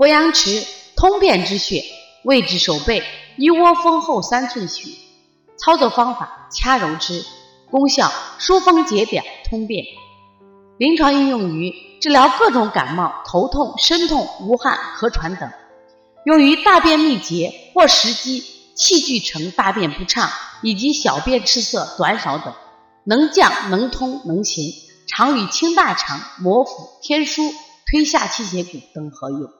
鄱阳池通便之穴，位置手背，一窝蜂后三寸许。操作方法：掐揉之。功效：疏风解表，通便。临床应用于治疗各种感冒、头痛、身痛、无汗、咳喘等。用于大便秘结或食积、气聚成大便不畅以及小便赤色、短少等。能降、能通、能行，常与清大肠、摩腹、天枢、推下气血谷等合用。